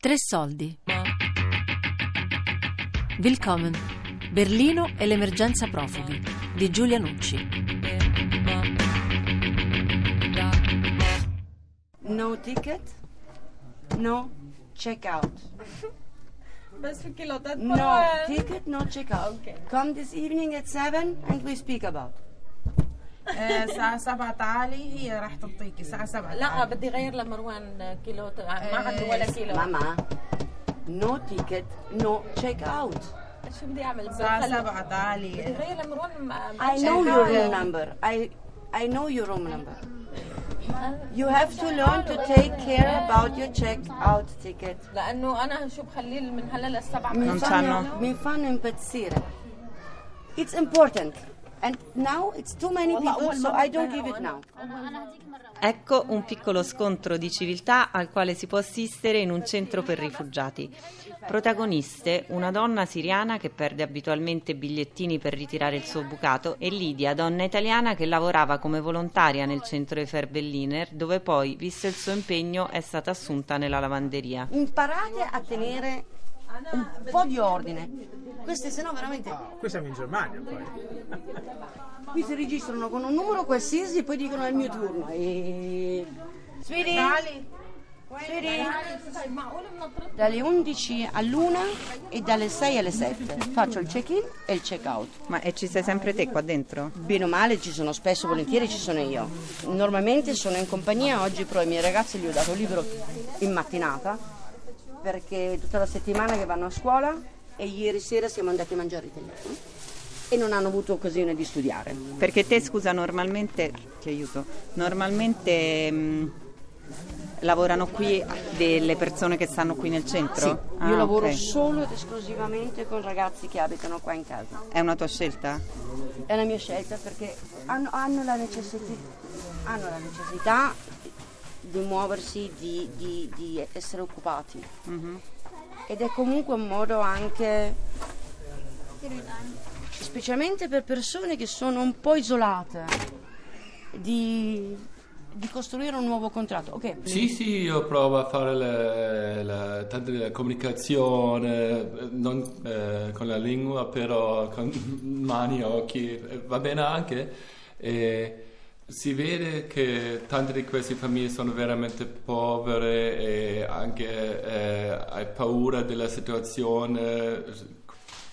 Tre soldi. Willkommen. Berlino e l'emergenza profughi di Giulia Nucci. No ticket, no check out. no ticket, no check out. Come this evening at 7 and we speak about. آه، الساعة 7 تعالي هي راح تعطيكي. الساعة 7 لا بدي غير لمروان كيلو آه، ما آه عنده ولا كيلو. ماما نو تيكت نو تشيك اوت شو بدي أعمل؟ الساعة 7 تعالي. بدي غير لمروان اي نو يور روم نمبر اي اي نو يور روم نمبر You have to learn to take care about your check out ticket. لأنه أنا شو بخليه من هلا للسبعة. من فانو من فن بتصير. It's important. Ecco un piccolo scontro di civiltà al quale si può assistere in un centro per rifugiati. Protagoniste una donna siriana che perde abitualmente bigliettini per ritirare il suo bucato e Lidia, donna italiana che lavorava come volontaria nel centro Efer Berliner, dove poi, visto il suo impegno, è stata assunta nella lavanderia. Imparate a tenere un po' di ordine. Queste se no veramente... Ah, qui siamo in Germania poi. qui si registrano con un numero qualsiasi e poi dicono è il mio turno. E... Svedi? Svedi? Dalle 11 all'1 e dalle 6 alle 7 faccio il check-in e il check-out. Ma e ci sei sempre te qua dentro? Bene o male ci sono spesso, volentieri ci sono io. Normalmente sono in compagnia, oggi però i miei ragazzi gli ho dato il libro in mattinata perché tutta la settimana che vanno a scuola e ieri sera siamo andati a mangiare italiano e non hanno avuto occasione di studiare. Perché te, scusa, normalmente ti aiuto. Normalmente mh, lavorano qui delle persone che stanno qui nel centro? Sì, io Ah, lavoro ok. solo ed esclusivamente con ragazzi che abitano qua in casa. È una tua scelta? È la mia scelta perché hanno, hanno la, necessità, hanno la necessità di muoversi, di, di- di essere occupati. Ed è comunque un modo anche, specialmente per persone che sono un po' isolate, di, di costruire un nuovo contratto. Ok, Sì, sì, io provo a fare le, le- tante la comunicazione, non eh, con la lingua, però con mani occhi, eh, va bene anche. E si vede che tante di queste famiglie sono veramente povere e anche eh, hai paura della situazione.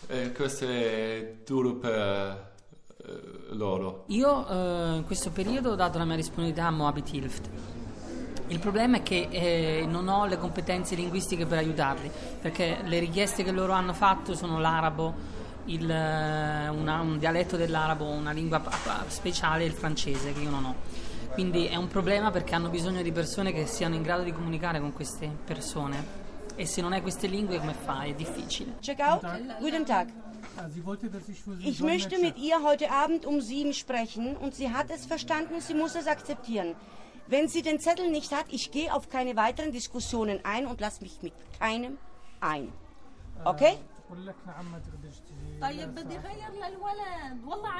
E questo è duro per eh, loro. Io eh, in questo periodo ho dato la mia disponibilità a Moabit Hilft. Il problema è che eh, non ho le competenze linguistiche per aiutarli, perché le richieste che loro hanno fatto sono l'arabo, il, eh, una- un dialetto dell'arabo, una lingua speciale il francese che io non ho. Quindi è un problema perché hanno bisogno di persone che siano in grado di comunicare con queste persone. E se non hai queste lingue come fai? È difficile. check out. Guten Tag. Ich möchte mit ihr heute Abend um sieben sprechen und sie hat es verstanden, sie muss es akzeptieren. Wenn sie den Zettel nicht hat, ich gehe auf keine weiteren Diskussionen ein und lasse mich mit keinem ein. Okay?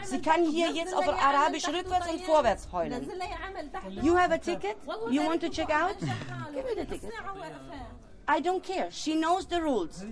Sie kann hier jetzt auf Arabisch rückwärts und vorwärts heulen. You have a ticket? You want to check out? Give me the ticket. I don't care, she knows the rules.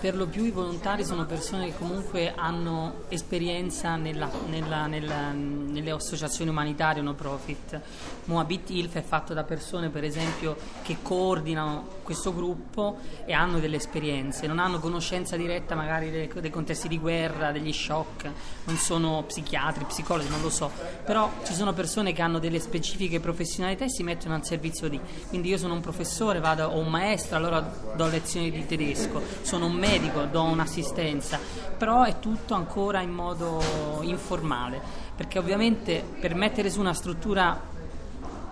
Per lo più i volontari sono persone che comunque hanno esperienza nella, nella, nella, nelle associazioni umanitarie no profit. Moabit Ilf è fatto da persone per esempio che coordinano questo gruppo e hanno delle esperienze, non hanno conoscenza diretta magari dei, dei contesti di guerra, degli shock, non sono psichiatri, psicologi, non lo so, però ci sono persone che hanno delle specifiche professionalità e si mettono al servizio di. Quindi io sono un professore, vado, o un maestro, allora do lezioni di tedesco, sono un medico, do un'assistenza, però è tutto ancora in modo informale, perché ovviamente per mettere su una struttura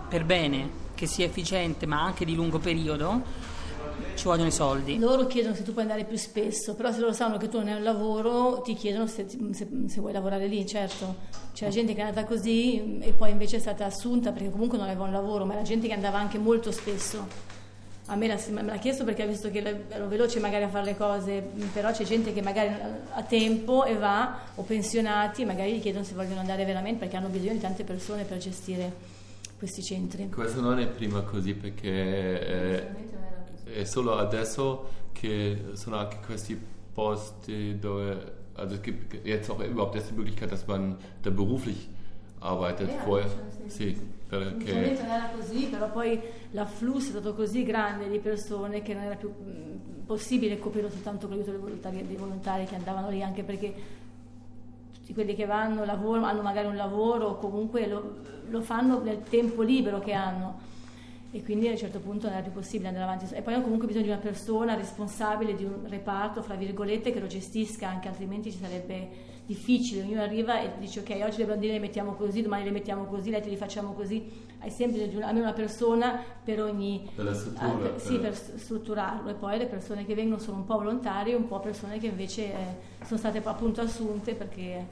per bene, che sia efficiente ma anche di lungo periodo, ci vogliono i soldi. Loro chiedono se tu puoi andare più spesso, però se loro sanno che tu non hai un lavoro ti chiedono se, se- se vuoi lavorare lì, certo. C'è gente che è andata così e poi invece è stata assunta perché comunque non aveva un lavoro, ma era gente che andava anche molto spesso. A me l'ha, me l'ha chiesto perché ha visto che ero veloce magari a fare le cose, però c'è gente che magari ha tempo e va, o pensionati, magari gli chiedono se vogliono andare veramente perché hanno bisogno di tante persone per gestire questi centri. Questo non è prima così perché eh, è solo adesso che sono anche questi posti dove, also es gibt jetzt auch überhaupt erst die Möglichkeit, dass man da beruflich arbeitet. Eh, Vorher, sì. sì, perché Inizialmente non era così, però poi l'afflusso è stato così grande di persone che non era più mh, possibile coprire soltanto con l'aiuto dei volontari, dei volontari che andavano lì, anche perché tutti quelli che vanno, lavorano, hanno magari un lavoro o comunque lo, lo fanno nel tempo libero che hanno e quindi a un certo punto non era più possibile andare avanti. E poi hanno comunque bisogno di una persona responsabile di un reparto, fra virgolette, che lo gestisca, anche altrimenti ci sarebbe difficile. Ognuno arriva e dice ok, oggi le bandine le mettiamo così, domani le mettiamo così, le altre li facciamo così. Hai sempre bisogno di una, almeno una persona per ogni... Per la struttura, ah, per- sì, per- per strutturarlo. E poi le persone che vengono sono un po' volontarie un po' persone che invece eh, sono state appunto assunte perché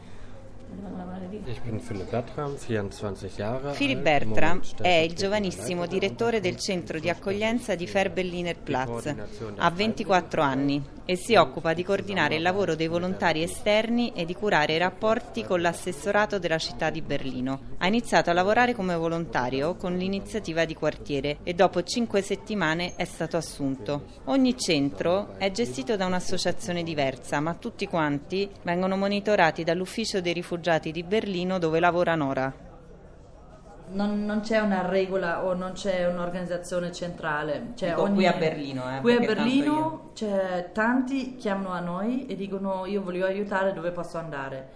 Philipp Bertram, 24 Jahre Philipp alt, Bertram im Moment è il giovanissimo direttore del centro di accoglienza di Ferbelliner Platz. Ha 24 anni e si occupa di coordinare il lavoro dei volontari esterni e di curare i rapporti con l'assessorato della città di Berlino. Ha iniziato a lavorare come volontario con l'iniziativa di quartiere e dopo 5 settimane è stato assunto. Ogni centro è gestito da un'associazione diversa, ma tutti quanti vengono monitorati dall'ufficio dei rifugiati di Berlino dove lavora Nora. Non, non c'è una regola o non c'è un'organizzazione centrale. Cioè ogni- qui a Berlino, eh, qui a Berlino c'è tanti chiamano a noi e dicono io voglio aiutare dove posso andare.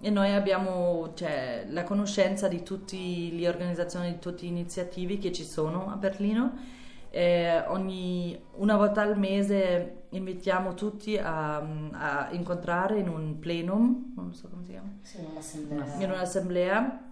E noi abbiamo cioè, la conoscenza di tutte le organizzazioni, di tutte le iniziative che ci sono a Berlino. E ogni, una volta al mese invitiamo tutti a, a incontrare in un plenum, non so come si chiama in un'assemblea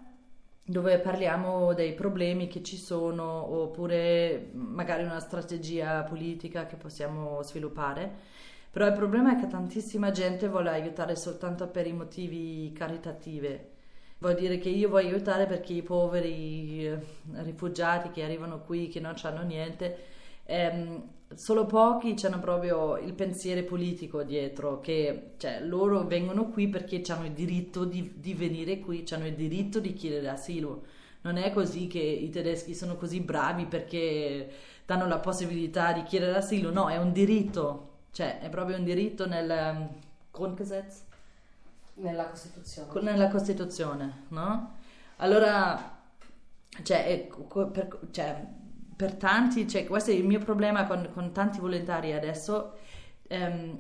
dove parliamo dei problemi che ci sono oppure magari una strategia politica che possiamo sviluppare. Però il problema è che tantissima gente vuole aiutare soltanto per i motivi caritativi. Vuol dire che io voglio aiutare perché i poveri eh, rifugiati che arrivano qui, che non hanno niente, ehm, solo pochi hanno proprio il pensiero politico dietro, che cioè, loro vengono qui perché hanno il diritto di, di venire qui, hanno il diritto di chiedere asilo. Non è così che i tedeschi sono così bravi perché danno la possibilità di chiedere asilo, no, è un diritto, cioè è proprio un diritto nel um, Grundgesetz Nella Costituzione. nella Costituzione, no? Allora, cioè, per, cioè, per tanti, cioè, questo è il mio problema con, con tanti volontari adesso, ehm,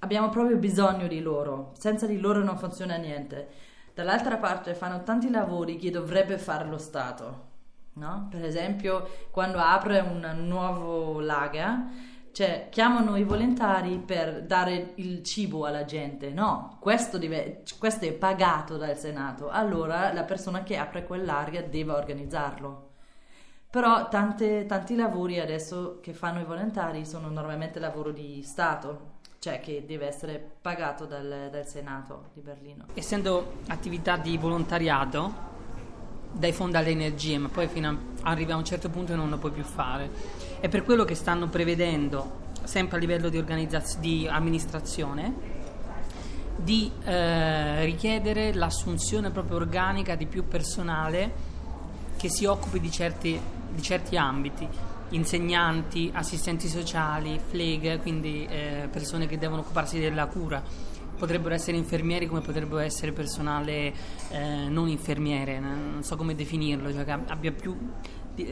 abbiamo proprio bisogno di loro, senza di loro non funziona niente. Dall'altra parte fanno tanti lavori che dovrebbe fare lo Stato, no? Per esempio, quando apre un nuovo lager, cioè, chiamano i volontari per dare il cibo alla gente. No, questo, deve- questo è pagato dal Senato. Allora la persona che apre quel lager deve organizzarlo. Però tante- tanti lavori adesso che fanno i volontari sono normalmente lavoro di Stato, cioè che deve essere pagato dal, dal Senato di Berlino. Essendo attività di volontariato, dai fondi alle energie, ma poi fino a, arrivi a un certo punto e non lo puoi più fare. È per quello che stanno prevedendo, sempre a livello di, organizzaz- di amministrazione, di eh, richiedere l'assunzione proprio organica di più personale che si occupi di certi, di certi ambiti, insegnanti, assistenti sociali, fleghe, quindi eh, persone che devono occuparsi della cura. Potrebbero essere infermieri come potrebbero essere personale eh, non infermiere, non so come definirlo, cioè che abbia più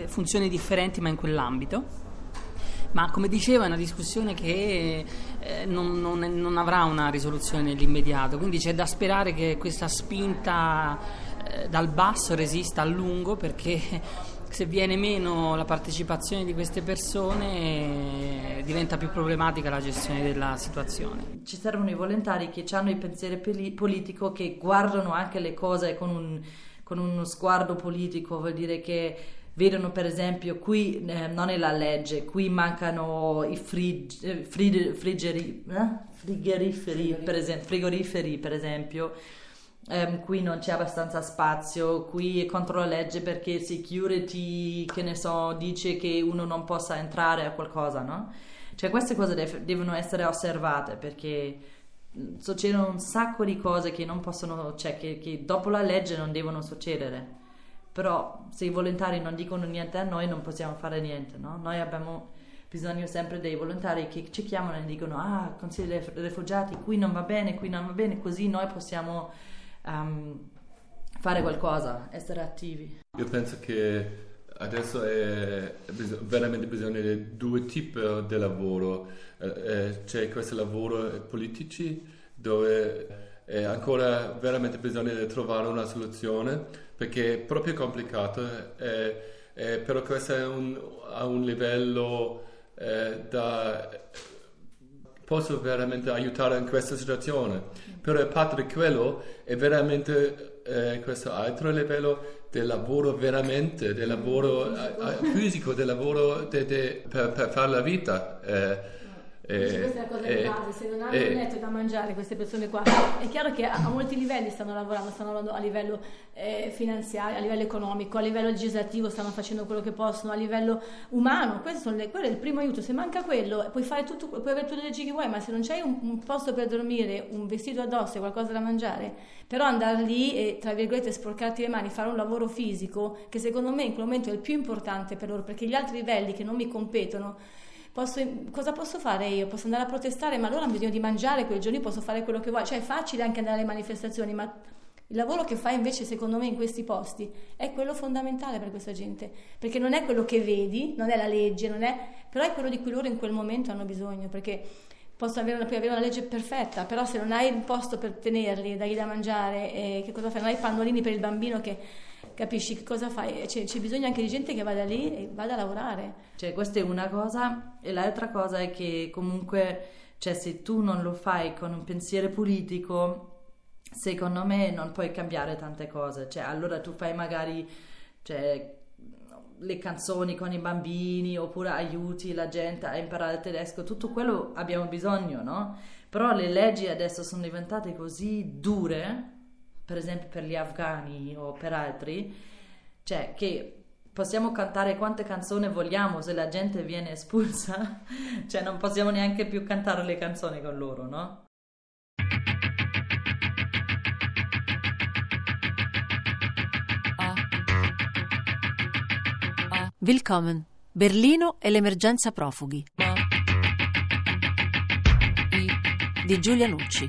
funzioni differenti ma in quell'ambito. Ma come dicevo è una discussione che eh, non, non- non avrà una risoluzione nell'immediato, quindi c'è da sperare che questa spinta eh, dal basso resista a lungo perché se viene meno la partecipazione di queste persone eh, diventa più problematica la gestione della situazione. Ci servono i volontari che hanno il pensiero politico, che guardano anche le cose con, un- con uno sguardo politico, vuol dire che vedono per esempio qui eh, non è la legge, qui mancano i frig- eh, frid- friggeri- eh? frigoriferi, per esempio, frigoriferi per esempio. Ehm, qui non c'è abbastanza spazio, qui è contro la legge perché security, che ne so, dice che uno non possa entrare a qualcosa, no? Cioè queste cose def- devono essere osservate perché mh, succedono un sacco di cose che non possono, cioè che, che dopo la legge non devono succedere. Però se i volontari non dicono niente a noi non possiamo fare niente, no? Noi abbiamo bisogno sempre dei volontari che ci chiamano e dicono ah, consiglio dei rifugiati, qui non va bene, qui non va bene, così noi possiamo um, fare qualcosa, essere attivi. Io penso che adesso è veramente bisogno di due tipi di lavoro. Eh, eh, c'è questo lavoro politici dove è ancora veramente bisogno di trovare una soluzione perché è proprio complicato, eh, eh, però questo è un, a un livello eh, da posso veramente aiutare in questa situazione, però a parte di quello è veramente eh, questo altro livello del lavoro veramente, del lavoro eh, eh, fisico, del lavoro de, de, per, per fare la vita. Eh, Dice, questa è la cosa di eh, base, se non hanno eh, un da mangiare queste persone qua, è chiaro che a, a molti livelli stanno lavorando, stanno lavorando a livello eh, finanziario, a livello economico, a livello legislativo stanno facendo quello che possono, a livello umano, le- quello è il primo aiuto, se manca quello puoi fare tutto, puoi avere tutte le leggi che vuoi, ma se non c'hai un, un posto per dormire, un vestito addosso e qualcosa da mangiare, però andare lì e tra virgolette sporcarti le mani, fare un lavoro fisico, che secondo me in quel momento è il più importante per loro, perché gli altri livelli che non mi competono Posso- cosa posso fare io? Posso andare a protestare, ma loro hanno bisogno di mangiare quei giorni, posso fare quello che vuoi. Cioè è facile anche andare alle manifestazioni, ma il lavoro che fai invece, secondo me, in questi posti è quello fondamentale per questa gente, perché non è quello che vedi, non è la legge, non è, però è quello di cui loro in quel momento hanno bisogno, perché posso avere una, puoi avere una legge perfetta, però se non hai il posto per tenerli, dargli da mangiare, eh, che cosa fai? Non hai i pannolini per il bambino che capisci che cosa fai? C'è, c'è bisogno anche di gente che vada lì e vada a lavorare. Cioè, questa è una cosa, e l'altra cosa è che comunque, cioè, se tu non lo fai con un pensiero politico, secondo me non puoi cambiare tante cose. Cioè, allora tu fai magari, cioè, le canzoni con i bambini oppure aiuti la gente a imparare il tedesco, tutto quello abbiamo bisogno, no? Però le leggi adesso sono diventate così dure, per esempio per gli afghani o per altri, cioè che possiamo cantare quante canzoni vogliamo se la gente viene espulsa, cioè non possiamo neanche più cantare le canzoni con loro, no? Willkommen. Berlino e l'emergenza profughi. Di Giulia Nucci.